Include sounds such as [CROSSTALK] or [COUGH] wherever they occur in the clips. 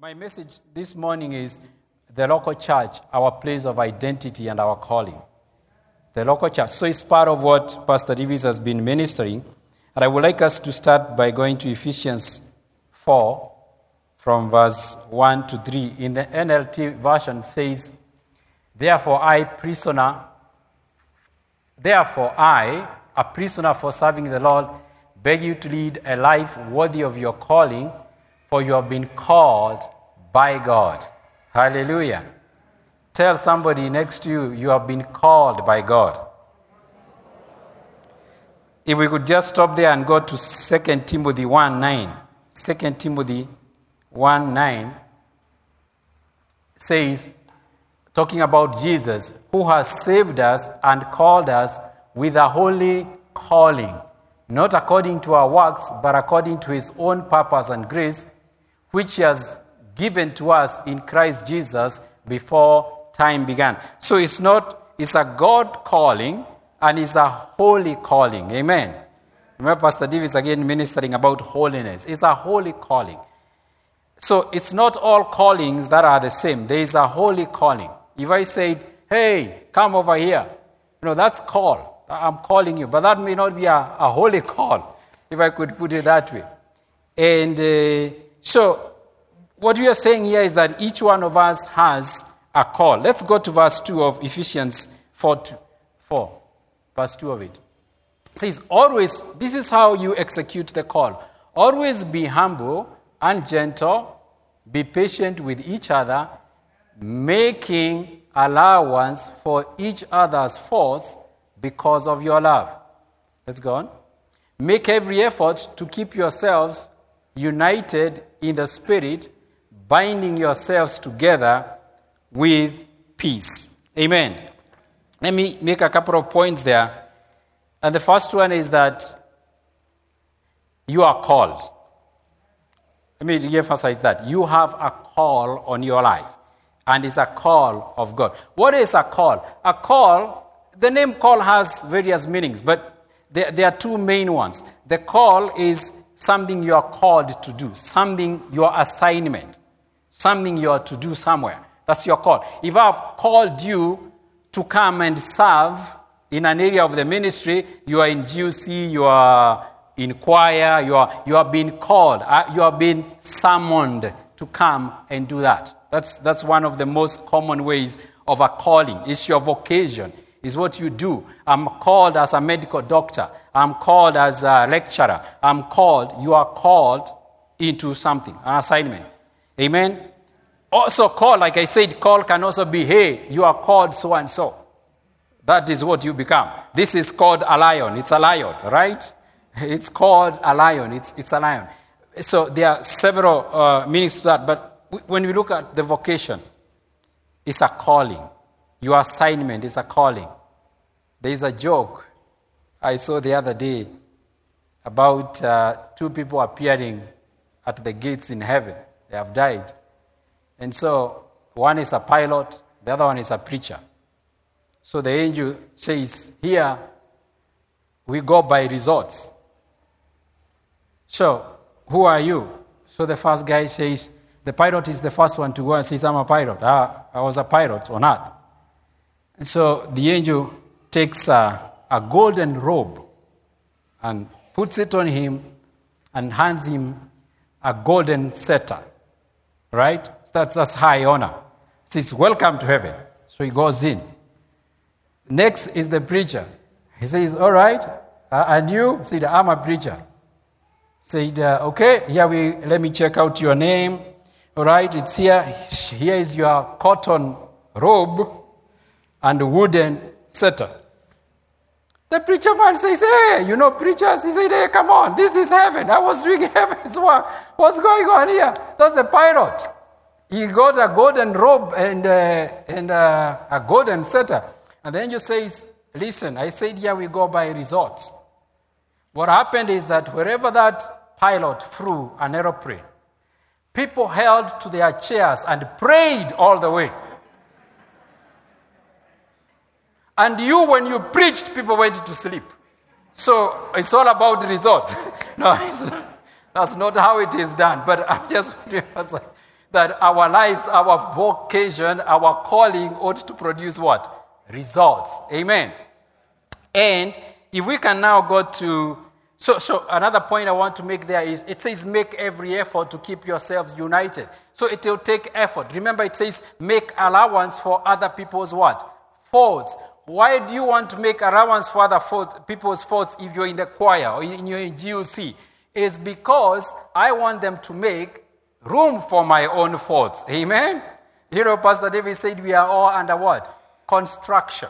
my message this morning is the local church, our place of identity and our calling. The local church. So it's part of what Pastor Davis has been ministering. And I would like us to start by going to Ephesians 4 from verse 1 to 3. In the NLT version says, Therefore I, prisoner, therefore I, a prisoner for serving the Lord, beg you to lead a life worthy of your calling, for you have been called by God. Hallelujah. Tell somebody next to you, you have been called by God. If we could just stop there and go to 2 Timothy 1 9. 2 Timothy 1 9 says, talking about Jesus, who has saved us and called us with a holy calling, not according to our works, but according to his own purpose and grace, which he has given to us in Christ Jesus before time began. So it's not, it's a God calling and it's a holy calling. Amen. Remember, Pastor Davis again ministering about holiness. It's a holy calling. So it's not all callings that are the same. There is a holy calling. If I said, hey, come over here, you know, that's call. I'm calling you. But that may not be a, a holy [LAUGHS] call, if I could put it that way. And uh, so what we are saying here is that each one of us has a call. Let's go to verse 2 of Ephesians 4, 4 verse 2 of it. It says, Always, this is how you execute the call. Always be humble and gentle, be patient with each other, making allowance for each other's faults because of your love. Let's go on. Make every effort to keep yourselves united in the Spirit, binding yourselves together with peace. Amen. Let me make a couple of points there. And the first one is that you are called. Let me re-emphasize that. You have a call on your life, and it's a call of God. What is a call? A call, the name call has various meanings, but there, there are two main ones. The call is something you are called to do, something, your assignment, something you are to do somewhere. That's your call. If I've called you to come and serve in an area of the ministry, you are in GUC, you are in choir, you are, you have been called, uh, you have been summoned to come and do that. That's, that's one of the most common ways of a calling. It's your vocation, it's what you do. I'm called as a medical doctor, I'm called as a lecturer, I'm called, you are called into something, an assignment. Amen? Also, call, like I said, call can also be, hey, you are called so and so. That is what you become. This is called a lion. It's a lion, right? [LAUGHS] It's called a lion. It's, it's a lion. So there are several uh, meanings to that, but when we look at the vocation, it's a calling. Your assignment is a calling. There is a joke I saw the other day about uh, two people appearing at the gates in heaven. They have died. And so one is a pilot, the other one is a preacher. So the angel says, Here we go by results. So, who are you? So the first guy says, The pilot is the first one to go and says, I'm a pilot. Ah, I was a pilot on earth. And so the angel takes a, a golden robe and puts it on him and hands him a golden scepter. Right? That's, that's high honor. Says, Welcome to heaven. So he goes in. Next is the preacher. He says, All right, uh, and you? Said, I'm a preacher. Said, uh, Okay, here we let me check out your name. All right, it's here. Here is your cotton robe and wooden scepter. The preacher man says, Hey, you know, preachers. He said, Hey, come on, this is heaven. I was doing [LAUGHS] heaven's work. What's going on here? That's the pilot. He got a golden robe and, uh, and uh, a golden scepter. And the angel says, Listen, I said here we go by results. What happened is that wherever that pilot flew an aeroplane, people held to their chairs and prayed all the way. And you, when you preached, people went to sleep. So it's all about results. [LAUGHS] no, not, that's not how it is done. But I'm just [LAUGHS] that our lives, our vocation, our calling ought to produce what? Results. Amen. And if we can now go to so, so another point I want to make there is it says make every effort to keep yourselves united. So it will take effort. Remember, it says make allowance for other people's what? Faults. Why do you want to make allowance for other people's faults if you're in the choir or in your GUC? Is because I want them to make room for my own faults. Amen? You know, Pastor David said we are all under what? Construction.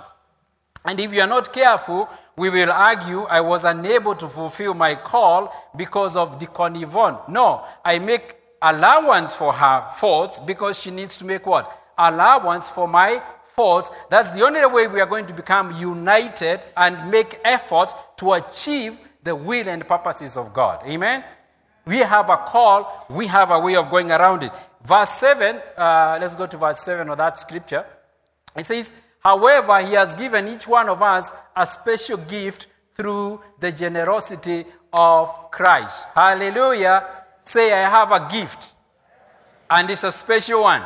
And if you are not careful, we will argue I was unable to fulfill my call because of Deacon Yvonne. No, I make allowance for her faults because she needs to make what? Allowance for my faults. That's the only way we are going to become united and make effort to achieve the will and purposes of God. Amen? We have a call, we have a way of going around it. Verse 7, uh, let's go to verse 7 of that scripture. It says, However, He has given each one of us a special gift through the generosity of Christ. Hallelujah. Say, I have a gift, and it's a special one.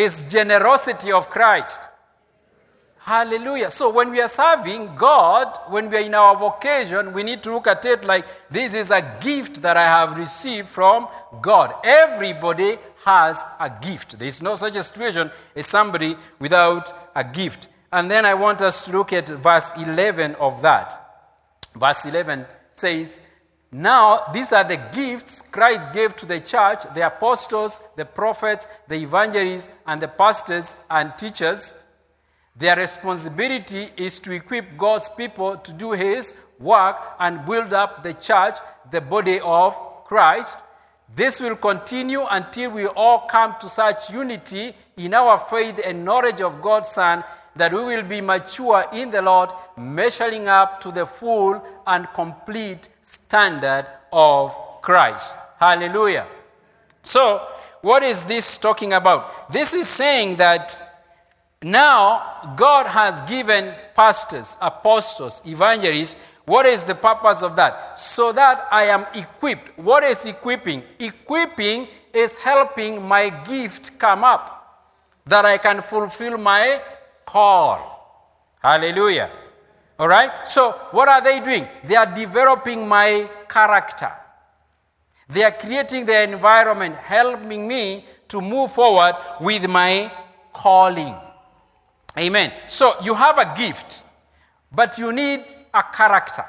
It's generosity of Christ. Hallelujah. So when we are serving God, when we are in our vocation, we need to look at it like this is a gift that I have received from God. Everybody has a gift. There is no such a situation as somebody without a gift. And then I want us to look at verse 11 of that. Verse 11 says, Now these are the gifts Christ gave to the church the apostles, the prophets, the evangelists, and the pastors and teachers. Their responsibility is to equip God's people to do His work and build up the church, the body of Christ. This will continue until we all come to such unity in our faith and knowledge of God's Son that we will be mature in the Lord, measuring up to the full and complete standard of Christ. Hallelujah. So, what is this talking about? This is saying that now God has given pastors, apostles, evangelists what is the purpose of that? So that I am equipped. What is equipping? Equipping is helping my gift come up, that I can fulfill my call. Hallelujah. All right? So, what are they doing? They are developing my character. They are creating the environment, helping me to move forward with my calling. Amen. So, you have a gift, but you need a character.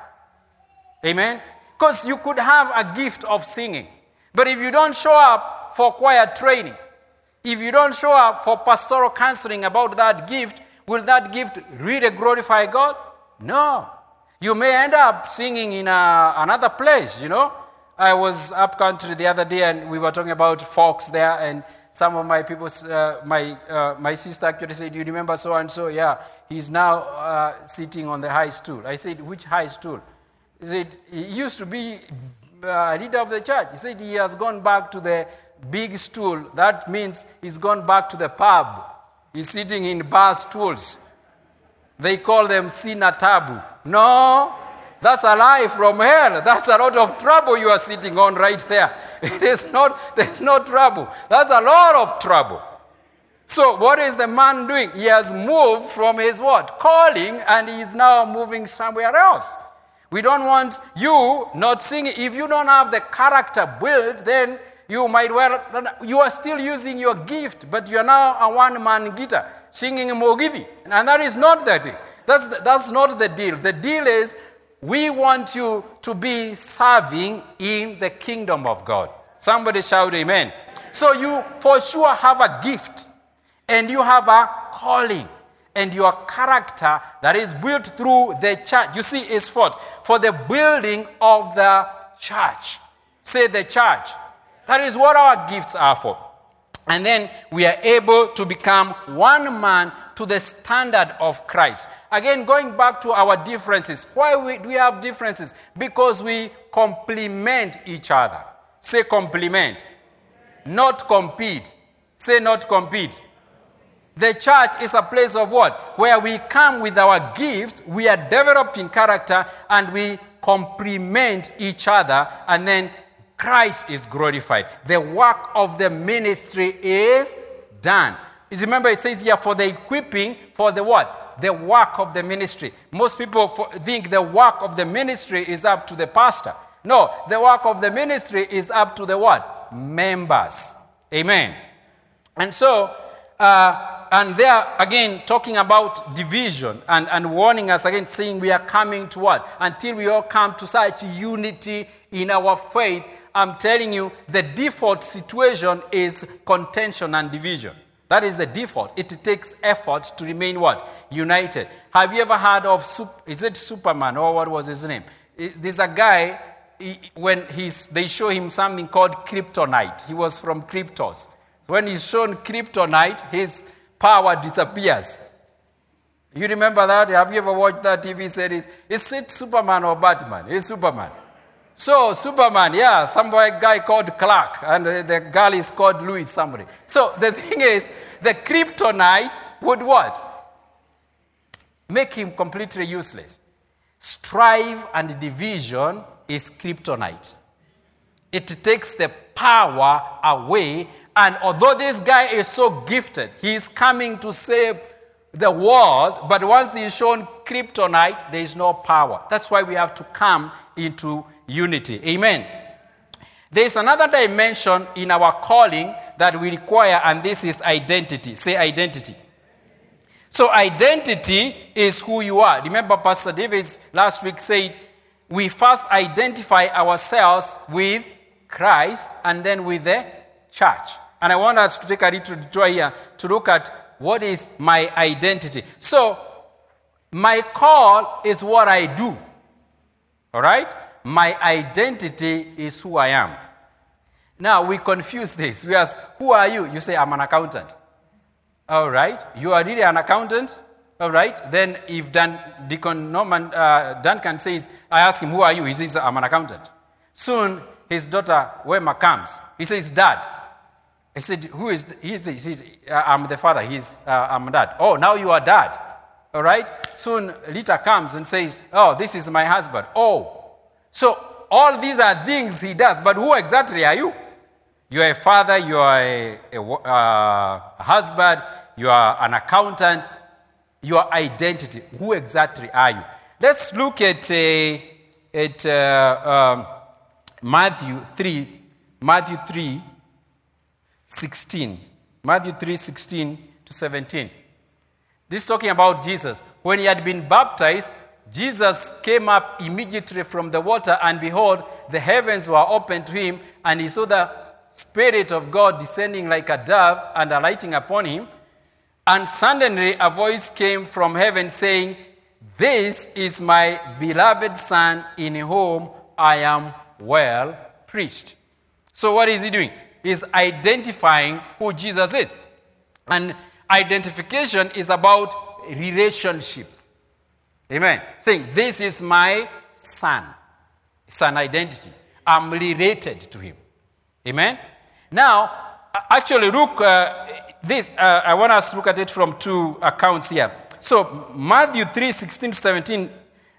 Amen? Because you could have a gift of singing, but if you don't show up for choir training, if you don't show up for pastoral counseling about that gift, will that gift really glorify God? No. You may end up singing in a, another place, you know. I was up country the other day and we were talking about folks there, and some of my people, uh, my, uh, my sister actually said, Do you remember so and so? Yeah, he's now uh, sitting on the high stool. I said, Which high stool? He said, He used to be uh, leader of the church. He said, He has gone back to the big stool. That means he's gone back to the pub. He's sitting in bar stools. They call them sina tabu. No, that's a lie from hell. That's a lot of trouble you are sitting on right there. [LAUGHS] It is not, there's no trouble. That's a lot of trouble. So what is the man doing? He has moved from his what? Calling and he is now moving somewhere else. We don't want you not singing. If you don't have the character built, then you might well, you are still using your gift, but you are now a one man guitar singing Mugithi. And that is not the thing. That's, that's not the deal. The deal is we want you to be serving in the kingdom of God. Somebody shout amen. So you for sure have a gift and you have a calling and your character that is built through the church. You see, is for, for the building of the church. Say the church. That is what our gifts are for. And then we are able to become one man to the standard of Christ. Again, going back to our differences. Why we, do we have differences? Because we complement each other. Say complement. Not compete. Say not compete. The church is a place of what? Where we come with our gifts, we are developed in character, and we complement each other, and then Christ is glorified. The work of the ministry is done. Remember, it says here for the equipping for the what? The work of the ministry. Most people think the work of the ministry is up to the pastor. No, the work of the ministry is up to the what? Members. Amen. And so, uh, and there again talking about division and, and warning us again, saying we are coming to what? Until we all come to such unity in our faith. I'm telling you, the default situation is contention and division. That is the default. It takes effort to remain what? United. Have you ever heard of, is it Superman or what was his name? There's a guy, when he's, they show him something called kryptonite. He was from Kryptos. When he's shown kryptonite, his power disappears. You remember that? Have you ever watched that TV series? Is it Superman or Batman? It's Superman. So, Superman, yeah, some guy called Clark, and the girl is called Lois, somebody. So, the [LAUGHS] thing is, the kryptonite would what? Make him completely useless. Strife and division is kryptonite. It takes the power away, and although this guy is so gifted, he is coming to save the world, but once he is shown kryptonite, there is no power. That's why we have to come into unity. Amen. There is another dimension in our calling that we require, and this is identity. Say identity. So, identity is who you are. Remember, Pastor Davis last week said, we first identify ourselves with Christ and then with the church. And I want us to take a little detour here to look at what is my identity. So, my call is what I do. All right? My identity is who I am. Now we confuse this. We ask, Who are you? You say, I'm an accountant. All right. You are really an accountant? All right. Then if Dan, Deacon Norman, uh, Duncan says, I ask him, Who are you? He says, I'm an accountant. Soon his daughter, Wema, comes. He says, Dad. I said, Who is he? He says, I'm the father. He's, uh, I'm dad. Oh, now you are dad. All right. Soon Lita comes and says, Oh, this is my husband. Oh, so, all these are things he does, but who exactly are you? You are a father, you are a, a, uh, husband, you are an accountant. Your identity, who exactly are you? Let's look at, uh, at uh, um, Matthew 3, Matthew 3, 16. Matthew 3, 16 to 17. This is talking about Jesus. When he had been baptized, Jesus came up immediately from the water, and behold, the heavens were opened to him, and he saw the Spirit of God descending like a dove and alighting upon him. And suddenly a voice came from heaven saying, This is my beloved Son, in whom I am well pleased. So, what is he doing? He's identifying who Jesus is. And identification is about relationships. Amen. Saying, This is my son. It's an identity. I'm related to him. Amen. Now, actually, look, uh, this, uh, I want us to look at it from two accounts here. So, Matthew 3 16 to 17,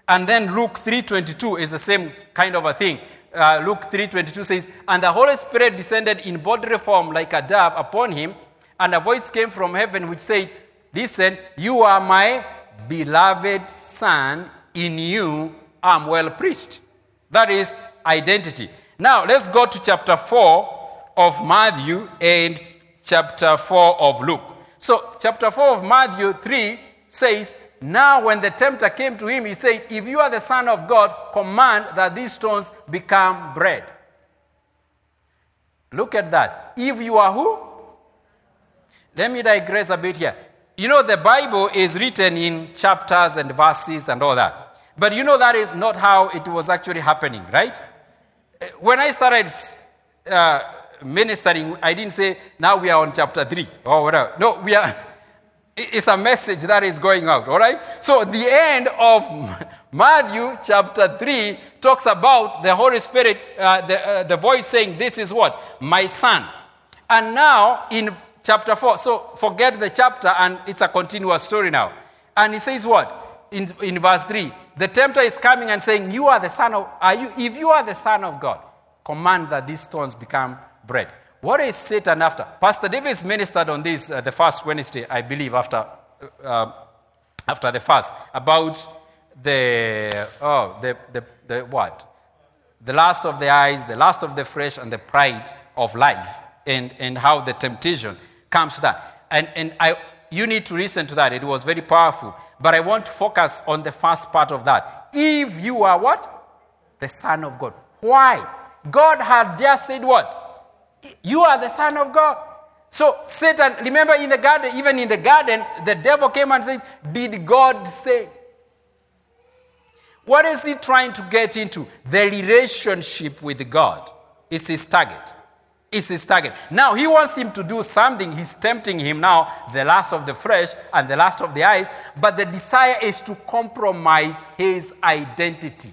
and then Luke 3 22 is the same kind of a thing. Uh, Luke 3 22 says, And the Holy Spirit descended in bodily form like a dove upon him, and a voice came from heaven which said, Listen, you are my beloved Son, in you I'm well pleased. That is identity. Now, let's go to chapter 4 of Matthew and chapter 4 of Luke. So, chapter 4 of Matthew 3 says, Now, when the tempter came to him, he said, If you are the Son of God, command that these stones become bread. Look at that. If you are who? Let me digress a bit here. You know, the Bible is written in chapters and verses and all that. But you know, that is not how it was actually happening, right? When I started uh, ministering, I didn't say, now we are on chapter 3 or whatever. No, we are. [LAUGHS] It's a message that is going out, all right? So the end of Matthew chapter 3 talks about the Holy Spirit, uh, the, uh, the voice saying, This is what? My son. And now in chapter 4. So forget the chapter and it's a continuous story now. And he says what? In, in verse 3, the tempter is coming and saying, You are the son of, are you, if you are the son of God, command that these stones become bread. What is Satan after? Pastor Davis ministered on this uh, the first Wednesday, I believe, after, uh, after the fast, about the, oh, the, the, the what? The lust of the eyes, the lust of the flesh, and the pride of life, and, and how the temptation comes to that. And, and I, you need to listen to that. It was very powerful. But I want to focus on the first part of that. If you are what? The Son of God. Why? God had just said what? You are the Son of God. So Satan, remember in the garden, even in the garden, the devil came and said, Did God say? What is he trying to get into? The relationship with God is his target. Is his target. Now he wants him to do something. He's tempting him now, the last of the flesh and the last of the eyes. But the desire is to compromise his identity.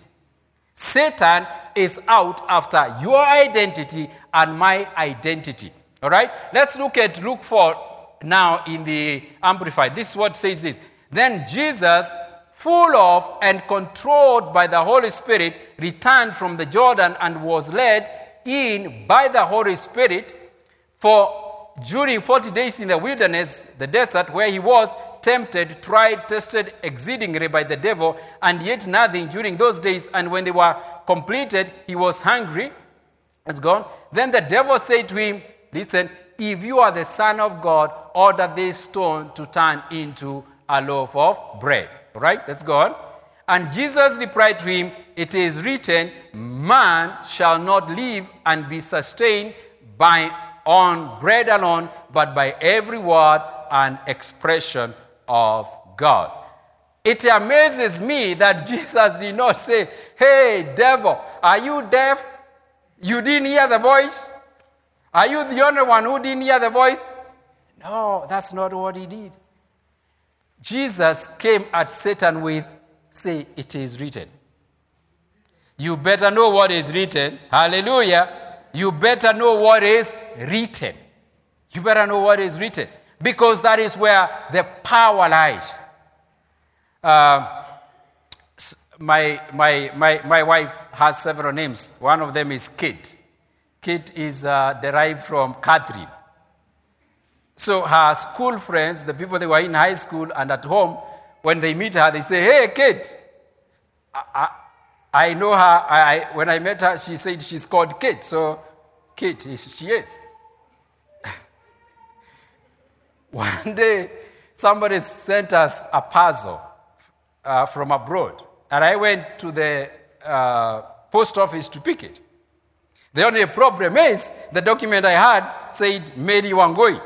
Satan is out after your identity and my identity. All right? Let's look at Luke 4 now in the Amplified. This is what says this. Then Jesus, full of and controlled by the Holy Spirit, returned from the Jordan and was led in by the Holy Spirit for during 40 days in the wilderness, the desert, where he was tempted, tried, tested exceedingly by the devil, and yet nothing during those days. And when they were completed, he was hungry. It's gone. Then the devil said to him, Listen, if you are the Son of God, order this stone to turn into a loaf of bread. All right, let's go on. And Jesus replied to him, It is written, Man shall not live and be sustained by on bread alone, but by every word and expression of God. It amazes me that [LAUGHS] Jesus did not say, Hey, devil, are you deaf? You didn't hear the voice? Are you the only one who didn't hear the voice? No, that's not what he did. Jesus came at Satan with say, It is written. You better know what is written. Hallelujah. You better know what is written. You better know what is written because that is where the power lies. Uh, my, my, my, my wife has several names. One of them is Kate. Kate is uh, derived from Catherine. So her school friends, the people that were in high school and at home, when they meet her, they say, Hey, Kate. I, I, I know her. I, when I met her, she said she's called Kate. So, Kate, she is. [LAUGHS] One day, somebody sent us a puzzle uh, from abroad, and I went to the uh, post office to pick it. The only problem is the document I had said Mary Wangui.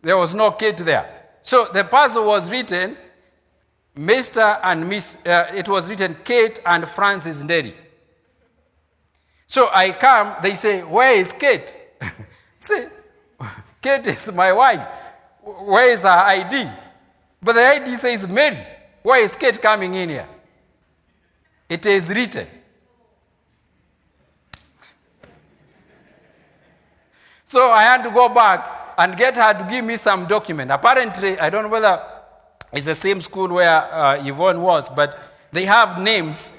There was no Kate there. So the puzzle was written Mr. and Miss, uh, it was written Kate and Francis Nderi. So I come, they say, Where is Kate? [LAUGHS] say, Kate is my wife. Where is her ID? But the ID says Mary. Where is Kate coming in here? It is written. So I had to go back and get her to give me some document. Apparently, I don't know whether it's the same school where uh, Yvonne was, but they have names,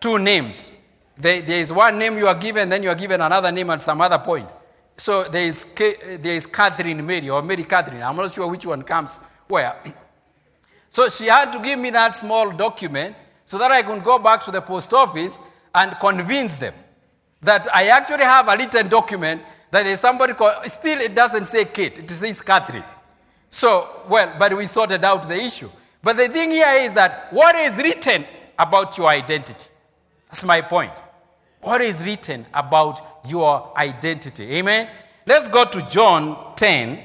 two names. They, there is one name you are given, then you are given another name at some other point. So there is, there is Catherine Mary or Mary Catherine. I'm not sure which one comes where. [CLEARS THROAT] So she had to give me that small document so that I could go back to the post office and convince them that I actually have a written document that there's somebody called, still it doesn't say Kate, it says Catherine. So, well, but we sorted out the issue. But the thing here is that what is written about your identity? That's my point. What is written about your identity? Amen? Let's go to John 10.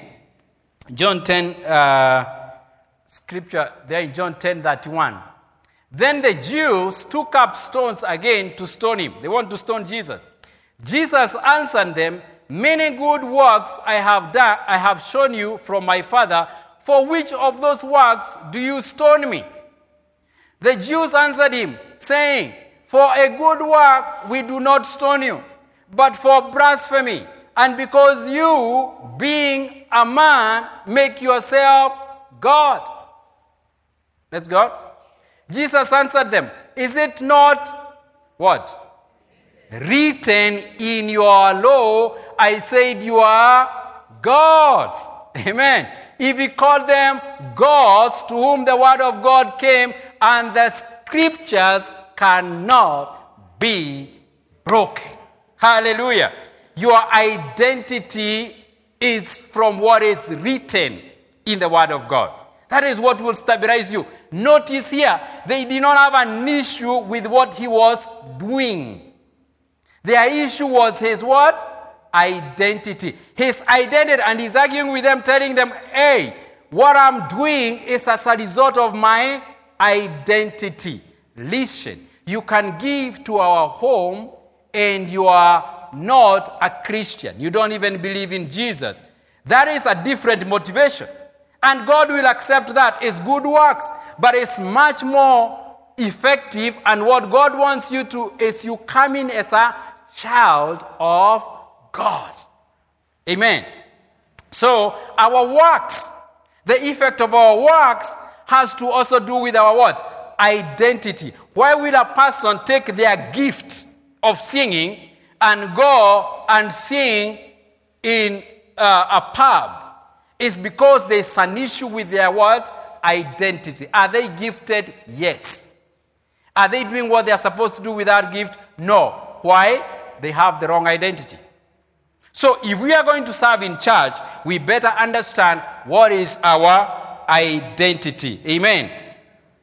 John 10, uh, scripture there in John 10 31. Then the Jews took up stones again to stone him. They want to stone Jesus. Jesus answered them, Many good works I have done, I have shown you from my Father. For which of those works do you stone me? The Jews answered him, saying, For a good work we do not stone you, but for blasphemy, and because you, being a man, make yourself God. Let's go. Jesus answered them, Is it not what? written in your law, I said you are gods. [LAUGHS] Amen. If he called them gods to whom the word of God came, and the scriptures cannot be broken. Hallelujah. Your identity is from what is written in the Word of God. That is what will stabilize you. Notice here, they did not have an issue with what he was doing. Their issue was his what? Identity. His identity. And he's arguing with them, telling them, hey, what I'm doing is as a result of my identity. Listen, you can give to our home and you are not a Christian. You don't even believe in Jesus. That is a different motivation. And God will accept that. It's good works, but it's much more effective. And what God wants you to is you come in as a child of God. Amen. So our works, the effect of our works has to also do with our what? Identity. Why will a person take their gift of singing and go and sing in uh, a pub? It's because there's an issue with their what? Identity. Are they gifted? Yes. Are they doing what they're supposed to do with that gift? No. Why? They have the wrong identity. So if we are going to serve in church, we better understand what is our identity. Amen.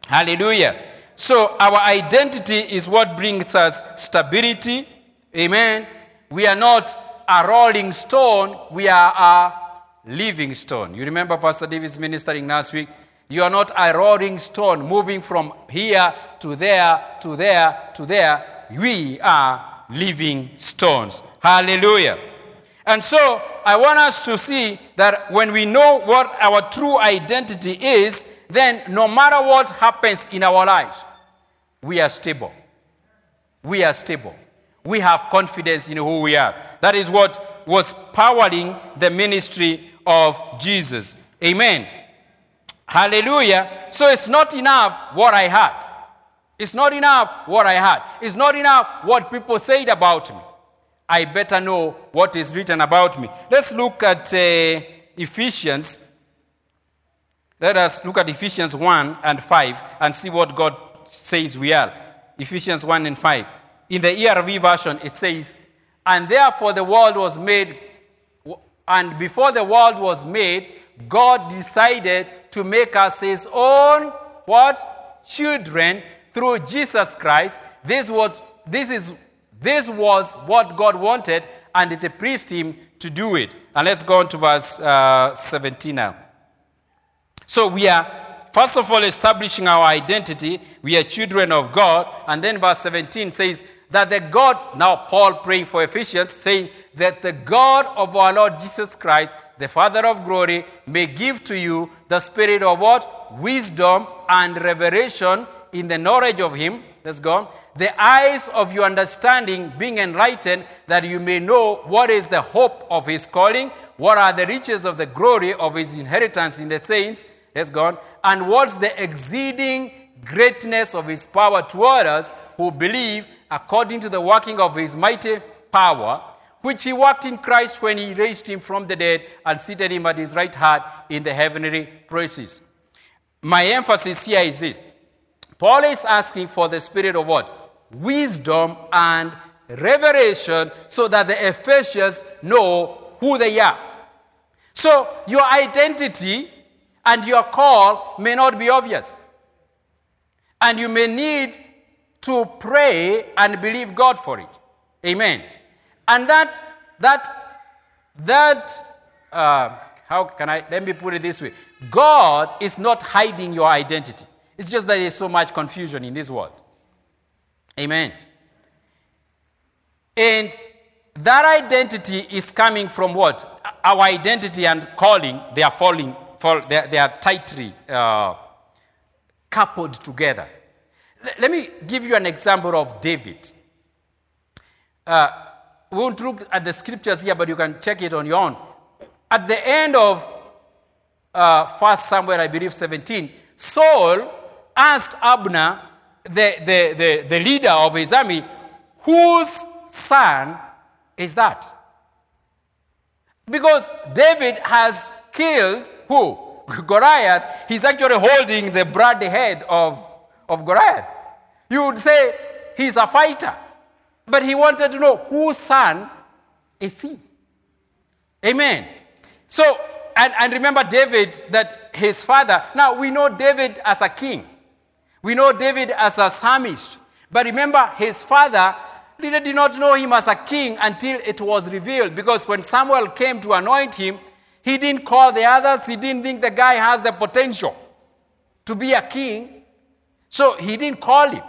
Hallelujah. So our identity is what brings us stability. Amen. We are not a rolling stone, we are a living stone. You remember Pastor Davis ministering last week? You are not a rolling stone moving from here to there to there to there. We are living stones. Hallelujah. And so I want us to see that when we know what our true identity is, then no matter what happens in our lives, we are stable. We are stable. We have confidence in who we are. That is what was powering the ministry of Jesus. Amen. Hallelujah. So it's not enough what I had. It's not enough what I had. It's not enough what people said about me. I better know what is written about me. Let's look at uh, Ephesians. Let us look at Ephesians 1 and 5 and see what God says we are. Ephesians 1 and 5. In the ERV version, it says, And therefore the world was made and before the world was made, God decided to make us his own what? Children through Jesus Christ. This was this is this was what God wanted, and it pleased him to do it. And let's go on to verse uh, 17 now. So we are first of all establishing our identity. We are children of God. And then verse 17 says, that the God, now Paul praying for Ephesians, saying that the God of our Lord Jesus Christ, the Father of glory, may give to you the spirit of what? Wisdom and revelation in the knowledge of Him. Let's go. The eyes of your understanding being enlightened, that you may know what is the hope of His calling, what are the riches of the glory of His inheritance in the saints. Let's go. And what's the exceeding greatness of His power toward us who believe according to the working of his mighty power, which he worked in Christ when he raised him from the dead and seated him at his right hand in the heavenly places. My emphasis here is this Paul is asking for the spirit of what? Wisdom and revelation so that the Ephesians know who they are. So your identity and your call may not be obvious. And you may need to pray and believe God for it. Amen. And that, that, that, uh, how can I, let me put it this way God is not hiding your identity. It's just that there's so much confusion in this world. Amen. And that identity is coming from what? Our identity and calling, they are falling, fall, they, are, tightly uh, coupled together. Let me give you an example of David. Uh, we won't look at the scriptures here, but you can check it on your own. At the end of uh, 1 Samuel, I believe 17, Saul asked Abner, the, the, the, the leader of his army, whose son is that? Because David has killed who? [LAUGHS] Goliath. He's actually holding the broad head of, of Goliath. You would say he's a fighter. But he wanted to know whose son is he? Amen. So, and, and remember David, that his father, now we know David as a king. We know David as a psalmist. But remember, his father really did not know him as a king until it was revealed. Because when Samuel came to anoint him, he didn't call the others. He didn't think the guy has the potential to be a king. So he didn't call him.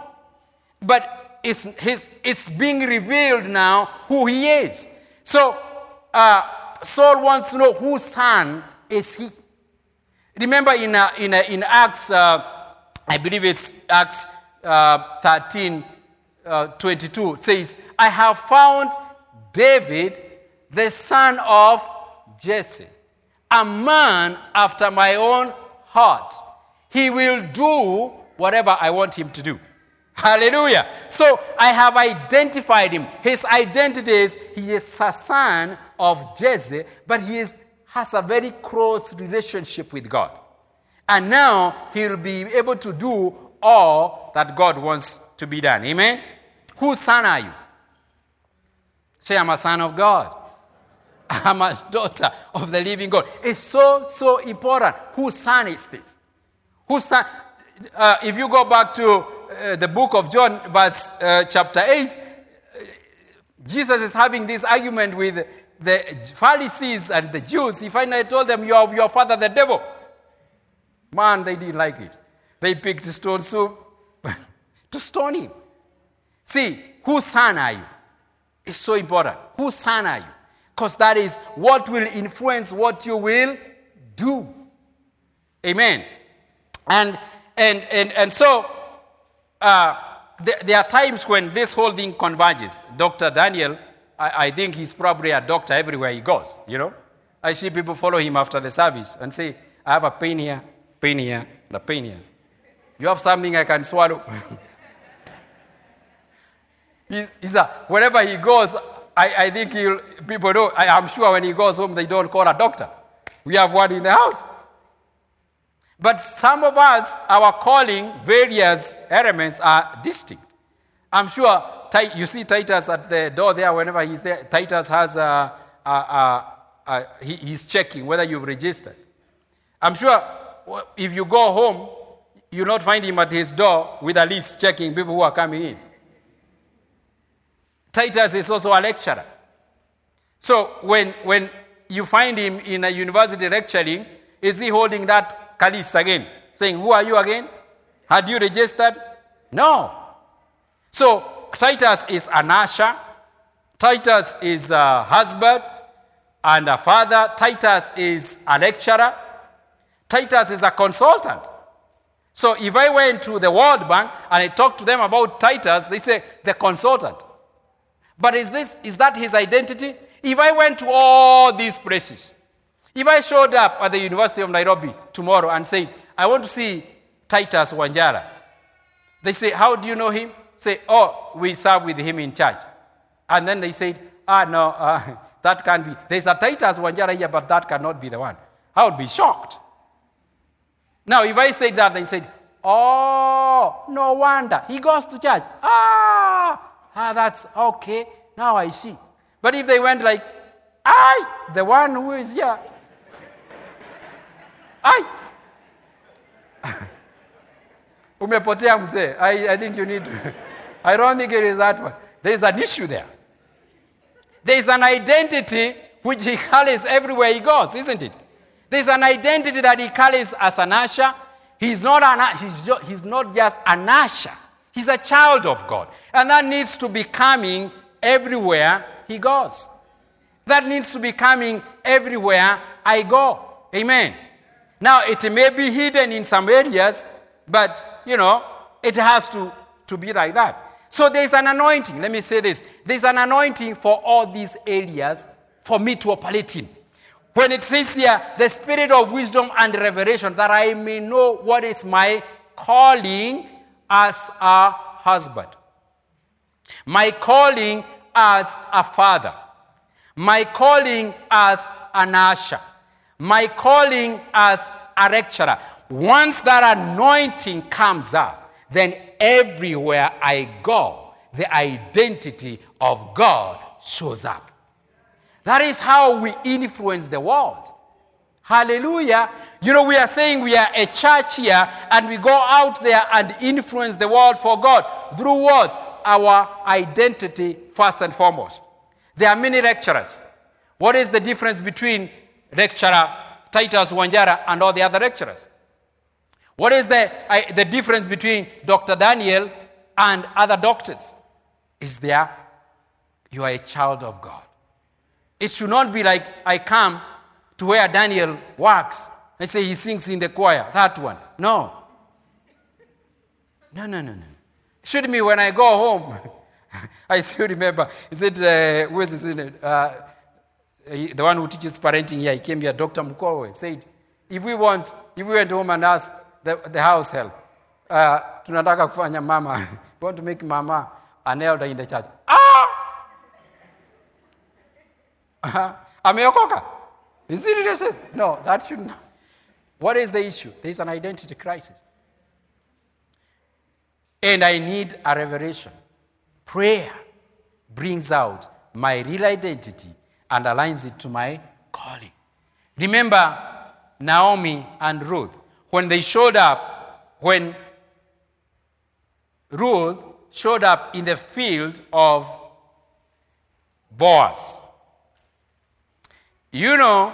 But it's, his, it's being revealed now who he is. So uh, Saul wants to know whose son is he. Remember in, uh, in, uh, in Acts, uh, I believe it's Acts uh, 13, uh, 22, it says, I have found David, the son of Jesse, a man after my own heart. He will do whatever I want him to do. Hallelujah. So I have identified him. His identity is he is a son of Jesse, but he is, has a very close relationship with God. And now he'll be able to do all that God wants to be done. Amen? Whose son are you? Say, I'm a son of God. [LAUGHS] I'm a daughter of the living God. It's so, so important. Whose son is this? Whose son? Uh, if you go back to uh, the book of John, verse uh, chapter 8, uh, Jesus is having this argument with the Pharisees and the Jews. He finally told them, You are of your father, the devil. Man, they didn't like it. They picked stone soup [LAUGHS] to stone him. See, whose son are you? It's so important. Whose son are you? Because that is what will influence what you will do. Amen. And and and and so uh, there, there, are times when this whole thing converges. Dr. Daniel, I, I think he's probably a doctor everywhere he goes. You know, I see people follow him after the service and say, "I have a pain here, pain here, the pain here." You have something I can swallow. [LAUGHS] he, a, wherever he goes, I, I think he'll, people know. I, am sure when he goes home, they don't call a doctor. We have one in the house. But some of us, our calling, various elements are distinct. I'm sure you see Titus at the door there whenever he's there. Titus has a, a, a, a he, he's checking whether you've registered. I'm sure if you go home, you'll not find him at his door with a list checking people who are coming in. Titus is also a lecturer. So when, when you find him in a university lecturing, is he holding that list again? Saying, Who are you again? Had you registered? No. So Titus is an usher. Titus is a husband and a father. Titus is a lecturer. Titus is a consultant. So if I went to the World Bank and I talked to them about Titus, they say the consultant. But is this is that his identity? If I went to all these places, if I showed up at the University of Nairobi tomorrow and said, I want to see Titus Wanjara, they say, How do you know him? Say, Oh, we serve with him in church. And then they said, Ah, no, uh, [LAUGHS] that can't be. There's a Titus Wanjara here, but that cannot be the one. I would be shocked. Now, if I said that, then said, Oh, no wonder. He goes to church. Ah, ah, that's okay. Now I see. But if they went like, I, the one who is here, I, [LAUGHS] umepotea mzee. I, I think you need to. I don't think it is that one. There is an issue there. There is an identity which he carries everywhere he goes, isn't it? There's an identity that he carries as an usher. He's not, an, he's, he's not just an usher, he's a child of God. And that needs to be coming everywhere he goes. That needs to be coming everywhere I go. Amen. Now, it may be hidden in some areas, but, you know, it has to, to be like that. So there's an anointing. Let me say this. There's an anointing for all these areas for me to operate in. When it says here, the spirit of wisdom and revelation, that I may know what is my calling as a husband, my calling as a father, my calling as an usher, my calling as a lecturer. Once that anointing comes up, then everywhere I go, the identity of God shows up. That is how we influence the world. Hallelujah. You know, we are saying we are a church here and we go out there and influence the world for God. Through what? Our identity, first and foremost. There are many lecturers. What is the difference between lecturer Titus Wanjara and all the other lecturers? What is the, the difference between Dr. Daniel and other doctors? Is there you are a child of God. It should not be like I come to where Daniel works. I say he sings in the choir, that one. No. No, no, no, no. Should be when I go home. [LAUGHS] I still remember. Is it, uh, who is it? Uh, the one who teaches parenting here, he came here, Dr. Mukowe, said, if we want, if we went home and asked the, the house help, uh, tunataka kufanya mama, we [LAUGHS] want to make mama an elder in the church. Ah! [LAUGHS] Ameokoka? Is it related? No, that should not. What is the issue? There is an identity crisis. And I need a revelation. Prayer brings out my real identity and aligns it to my calling. Remember Naomi and Ruth. When they showed up, when Ruth showed up in the field of Boaz. You know,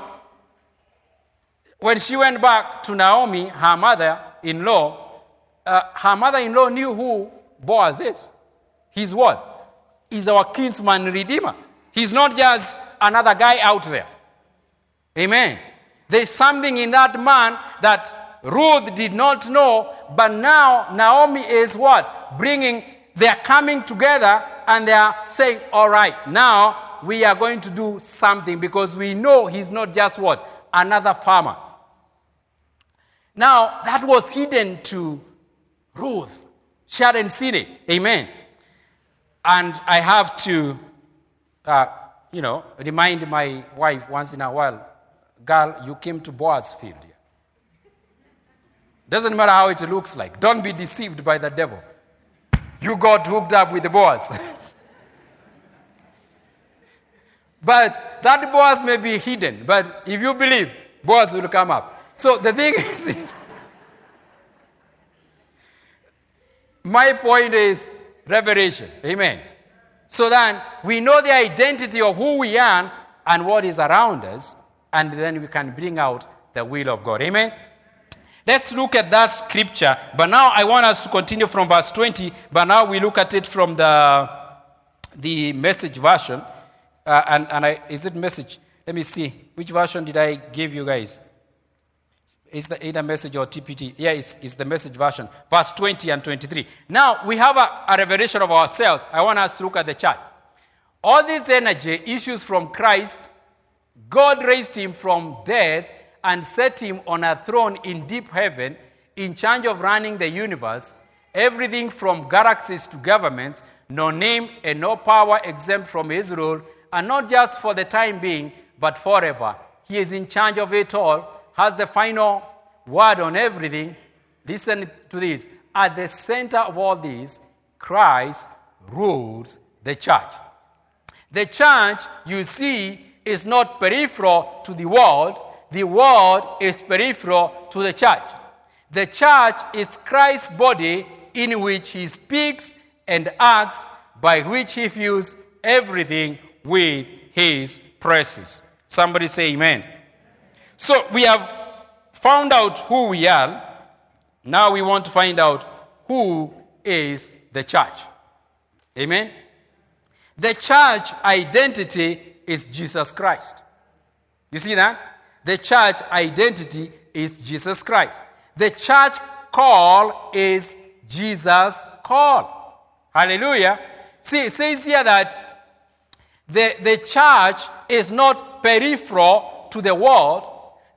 when she went back to Naomi, her mother in law, uh, her mother in law knew who Boaz is. He's what? He's our kinsman redeemer. He's not just another guy out there. Amen. There's something in that man that Ruth did not know, but now Naomi is what? Bringing, they're coming together and they are saying, all right, now we are going to do something because we know he's not just what? Another farmer. Now, that was hidden to Ruth. She hadn't seen it. Amen. And I have to, uh, you know, remind my wife once in a while, girl, you came to Boaz's field. Doesn't matter how it looks like. Don't be deceived by the devil. You got hooked up with the Boaz. [LAUGHS] But that Boaz may be hidden. But if you believe, Boaz will come up. So the thing [LAUGHS] is, is my point is revelation. Amen. So then we know the identity of who we are and what is around us, and then we can bring out the will of God. Amen. Let's look at that scripture. But now I want us to continue from verse 20, but now we look at it from the, the message version. Uh, and and I, is it message? Let me see. Which version did I give you guys? Is the either message or TPT? Yeah, it's, it's the message version. Verse 20 and 23. Now we have a, a revelation of ourselves. I want us to look at the chart. All this energy issues from Christ. God raised him from death and set him on a throne in deep heaven, in charge of running the universe, everything from galaxies to governments, no name and no power exempt from his rule, and not just for the time being, but forever. He is in charge of it all, has the final word on everything. Listen to this. At the center of all this, Christ rules the church. The church, you see, is not peripheral to the world, the world is peripheral to the church. The church is Christ's body in which he speaks and acts, by which he fills everything with his presence. Somebody say amen. So we have found out who we are. Now we want to find out who is the church. Amen. The church identity is Jesus Christ. You see that? The church identity is Jesus Christ. The church call is Jesus' call. Hallelujah. See, it says here that the, the church is not peripheral to the world.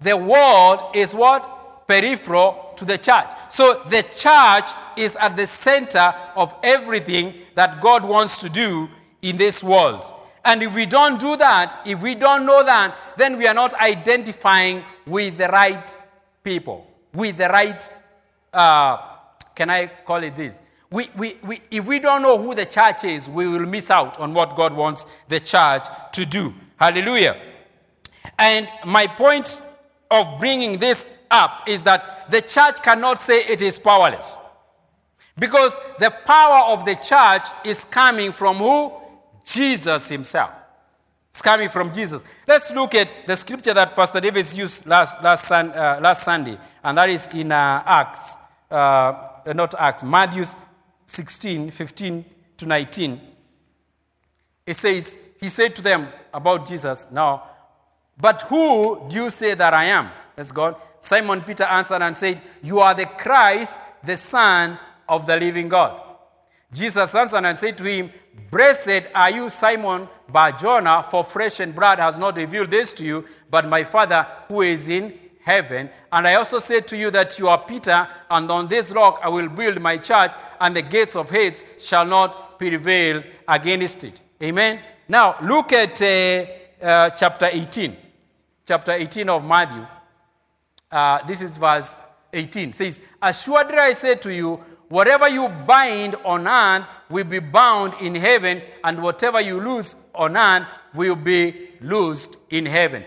The world is what? Peripheral to the church. So the church is at the center of everything that God wants to do in this world. And if we don't do that, if we don't know that, then we are not identifying with the right people, with the right, uh, can I call it this? We, we, we, if we don't know who the church is, we will miss out on what God wants the church to do. Hallelujah. And my point of bringing this up is that the church cannot say it is powerless. Because the power of the church is coming from who? Jesus himself. It's coming from Jesus. Let's look at the scripture that Pastor Davis used last, last, uh, last Sunday, and that is in uh, Acts, uh, not Acts, Matthew 16, 15 to 19. It says, He said to them about Jesus, Now, but who do you say that I am? Let's go. Simon Peter answered and said, You are the Christ, the Son of the living God. Jesus answered and said to him, Blessed are you, Simon Bar Barjona, for flesh and blood has not revealed this to you, but my Father who is in heaven. And I also said to you that you are Peter, and on this rock I will build my church, and the gates of Hades shall not prevail against it. Amen. Now look at uh, uh, chapter 18. Chapter 18 of Matthew. Uh, this is verse 18. It says, Assuredly I say to you, whatever you bind on earth will be bound in heaven, and whatever you loose on earth will be loosed in heaven.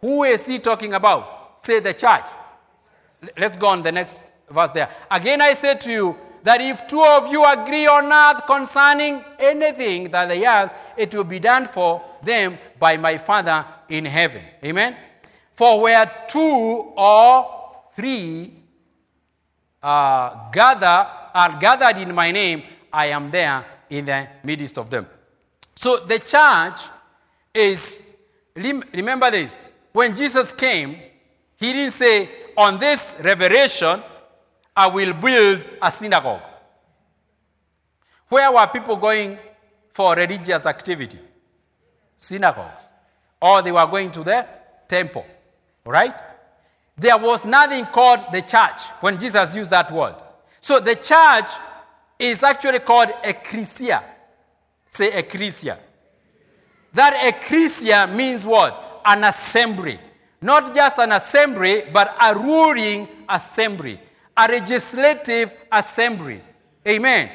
Who is he talking about? Say the church. Let's go on the next verse there. Again, I say to you that if two of you agree on earth concerning anything that they ask, it will be done for them by my Father in heaven. Amen. For where two or three uh, gather are gathered in my name, I am there in the midst of them. So the church is, remember this, when Jesus came, he didn't say, on this revelation, I will build a synagogue. Where were people going for religious activity? Synagogues. Or they were going to the temple. Right? There was nothing called the church when Jesus used that word. So the church is actually called ecclesia. Say ecclesia. That ecclesia means what? An assembly. Not just an assembly, but a ruling assembly, a legislative assembly. Amen.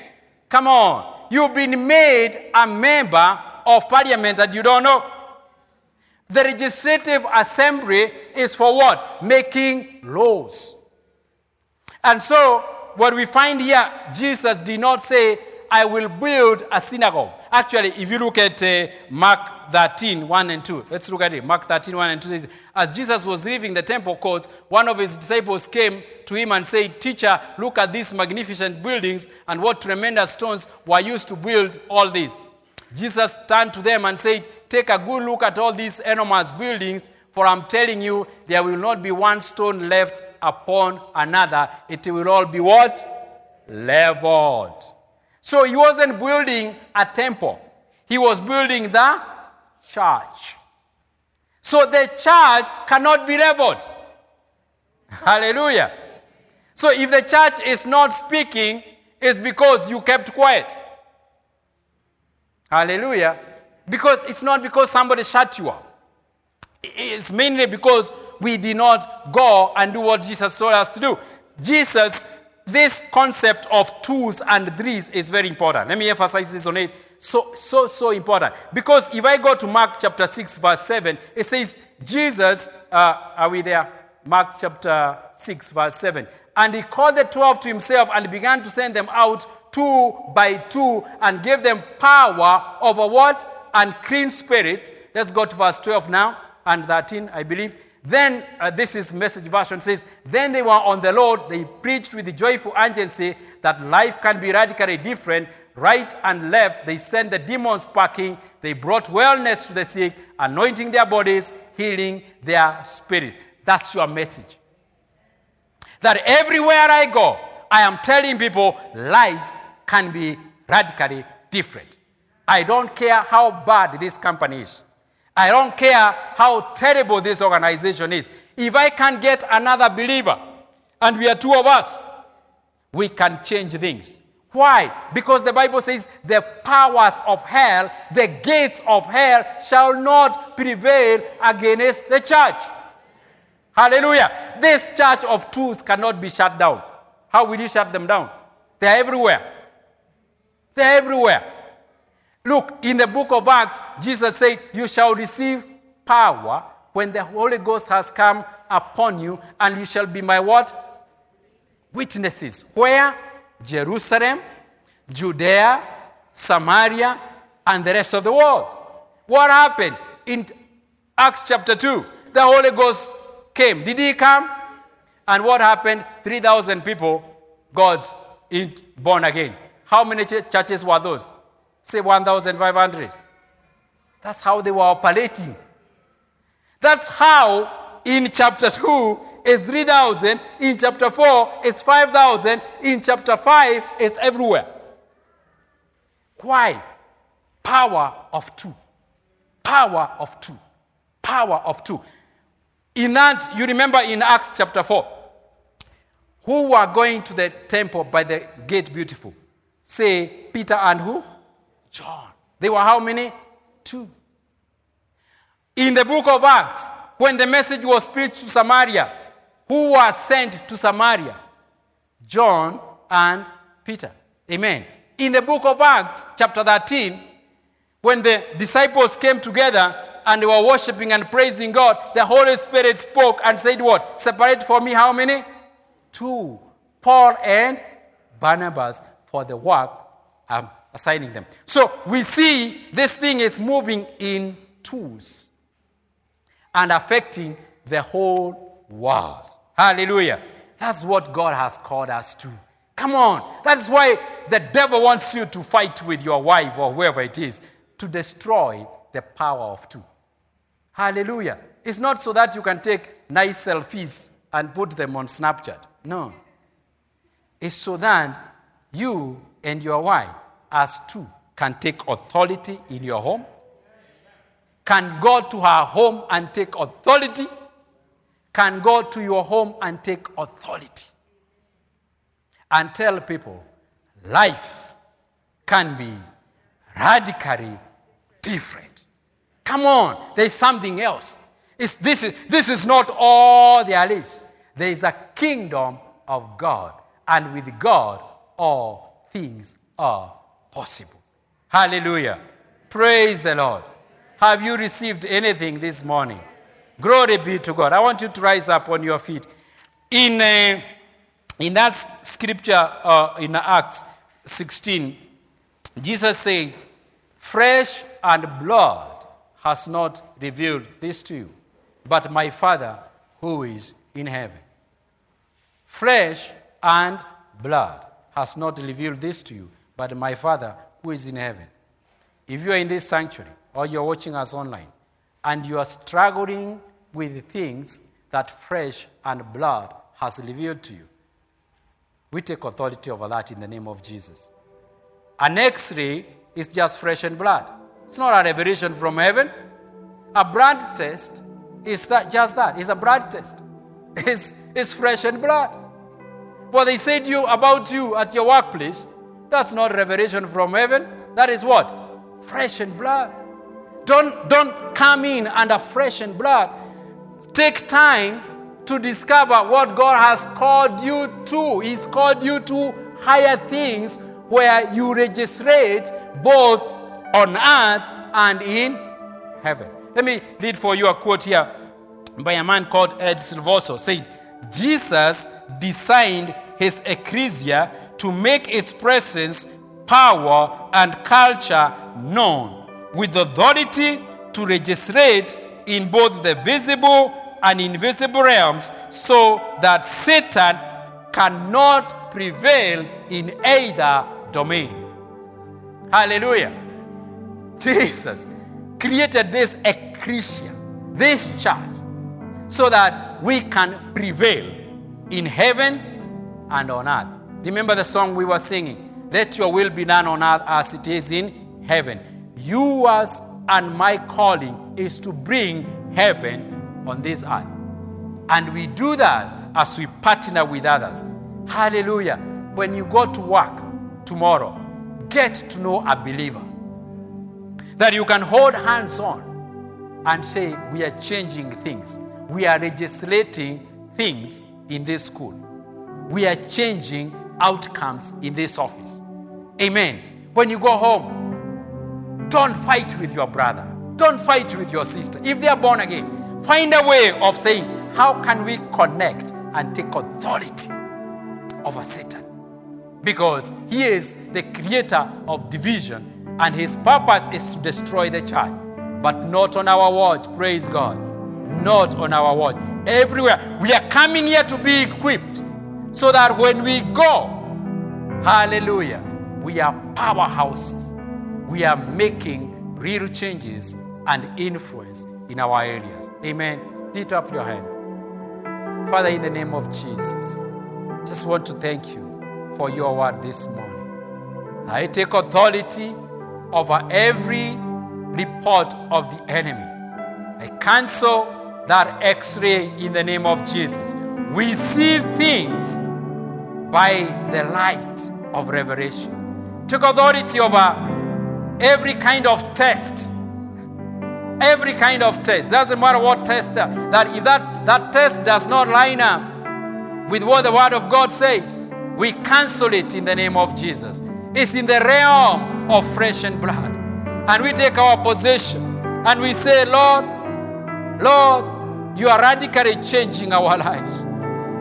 Come on. You've been made a member of parliament and you don't know. The legislative assembly is for what? Making laws. And so what we find here, Jesus did not say, I will build a synagogue. Actually, if you look at uh, Mark 13, 1 and 2, let's look at it. Mark 13, 1 and 2 says, As Jesus was leaving the temple courts, one of his disciples came to him and said, Teacher, look at these magnificent buildings and what tremendous stones were used to build all this. Jesus turned to them and said, Take a good look at all these enormous buildings, for I'm telling you, there will not be one stone left upon another, it will all be what? Leveled. So he wasn't building a temple, he was building the church. So the church cannot be leveled. [LAUGHS] Hallelujah. So if the church is not speaking, it's because you kept quiet. Hallelujah. Because it's not because somebody shut you up. It's mainly because we did not go and do what Jesus told us to do. Jesus, this concept of twos and threes is very important. Let me emphasize this on it. So, so, so important. Because if I go to Mark chapter 6, verse 7, it says, Jesus, uh, are we there? Mark chapter 6, verse 7. And he called the twelve to himself and began to send them out two by two and gave them power over what? Unclean spirits. Let's go to verse 12 now and 13, I believe. Then, uh, this is message version says, then they were on the Lord. They preached with the joyful urgency that life can be radically different. Right and left, they sent the demons packing. They brought wellness to the sick, anointing their bodies, healing their spirit. That's your message. That everywhere I go, I am telling people life can be radically different. I don't care how bad this company is. I don't care how terrible this organization is. If I can get another believer, and we are two of us, we can change things. Why? Because the Bible says the powers of hell, the gates of hell shall not prevail against the church. Hallelujah. This church of tools cannot be shut down. How will you shut them down? They're everywhere. They're everywhere. Look, in the book of Acts, Jesus said, You shall receive power when the Holy Ghost has come upon you, and you shall be my what? Witnesses. Where? Jerusalem, Judea, Samaria, and the rest of the world. What happened? In Acts chapter 2, the Holy Ghost came. Did he come? And what happened? 3,000 people got born again. How many churches were those? Say 1,500. That's how they were operating. That's how in chapter 2 is 3,000, in chapter 4 it's 5,000, in chapter 5 it's everywhere. Why? Power of two. Power of two. Power of two. In that, you remember in Acts chapter 4, who were going to the temple by the gate beautiful? Say Peter and who? John. They were how many? Two. In the book of Acts, when the message was preached to Samaria, who were sent to Samaria? John and Peter. Amen. In the book of Acts, chapter 13, when the disciples came together and they were worshiping and praising God, the Holy Spirit spoke and said, What? Separate for me how many? Two. Paul and Barnabas for the work I'm assigning them. So we see this thing is moving in twos and affecting the whole world. Hallelujah. That's what God has called us to. Come on. That's why the devil wants you to fight with your wife or whoever it is to destroy the power of two. Hallelujah. It's not so that you can take nice selfies and put them on Snapchat. No. It's so that you and your wife, as two, can take authority in your home, can go to her home and take authority, can go to your home and take authority, and tell people life can be radically different. Come on, there's something else. It's, this, is, this is not all there is. There is a kingdom of God, and with God, all things are possible. Hallelujah. Praise the Lord. Have you received anything this morning? Glory be to God. I want you to rise up on your feet. In, uh, in that scripture uh, in Acts 16, Jesus said, Flesh and blood has not revealed this to you, but my Father who is in heaven. Flesh and blood has not revealed this to you, but my Father who is in heaven. If you are in this sanctuary or you're watching us online and you are struggling with things that flesh and blood has revealed to you, we take authority over that in the name of Jesus. An x ray is just flesh and blood, it's not a revelation from heaven. A blood test is that just that. It's a blood test. [LAUGHS] It's, it's and blood. What they said you about you at your workplace, that's not revelation from heaven. That is what? Flesh and blood. Don't, don't come in under flesh and blood. Take time to discover what God has called you to. He's called you to higher things where you registrate both on earth and in heaven. Let me read for you a quote here by a man called Ed Silvoso. Said, Jesus designed his ecclesia to make its presence, power, and culture known with authority to registrate in both the visible and invisible realms so that Satan cannot prevail in either domain. Hallelujah. Jesus created this ecclesia, this church, so that we can prevail in heaven and on earth. Remember the song we were singing? Let your will be done on earth as it is in heaven. Yours and my calling is to bring heaven on this earth. And we do that as we partner with others. Hallelujah. When you go to work, tomorrow, get to know a believer that you can hold hands on and say, We are changing things. We are legislating things in this school. We are changing outcomes in this office. Amen. When you go home, don't fight with your brother. Don't fight with your sister. If they are born again, find a way of saying, How can we connect and take authority over Satan? Because he is the creator of division and his purpose is to destroy the church. But not on our watch, praise God. Not on our watch. Everywhere. We are coming here to be equipped so that when we go, hallelujah, we are powerhouses. We are making real changes and influence in our areas. Amen. Lift up your hand. Father, in the name of Jesus, just want to thank you for your word this morning. I take authority over every report of the enemy. I cancel that x ray in the name of Jesus. We see things by the light of revelation. Take authority over every kind of test. Every kind of test. Doesn't matter what test that, that if that, that test does not line up with what the word of God says, we cancel it in the name of Jesus. It's in the realm of flesh and blood. And we take our position and we say, Lord, Lord, you are radically changing our lives.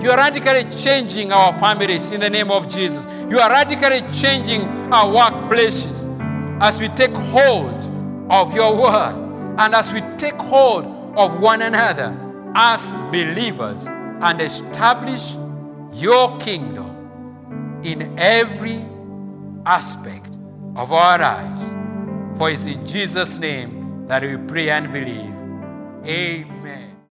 You are radically changing our families in the name of Jesus. You are radically changing our workplaces as we take hold of your word and as we take hold of one another as believers and establish your kingdom in every aspect of our lives. For it's in Jesus' name that we pray and believe. Amen.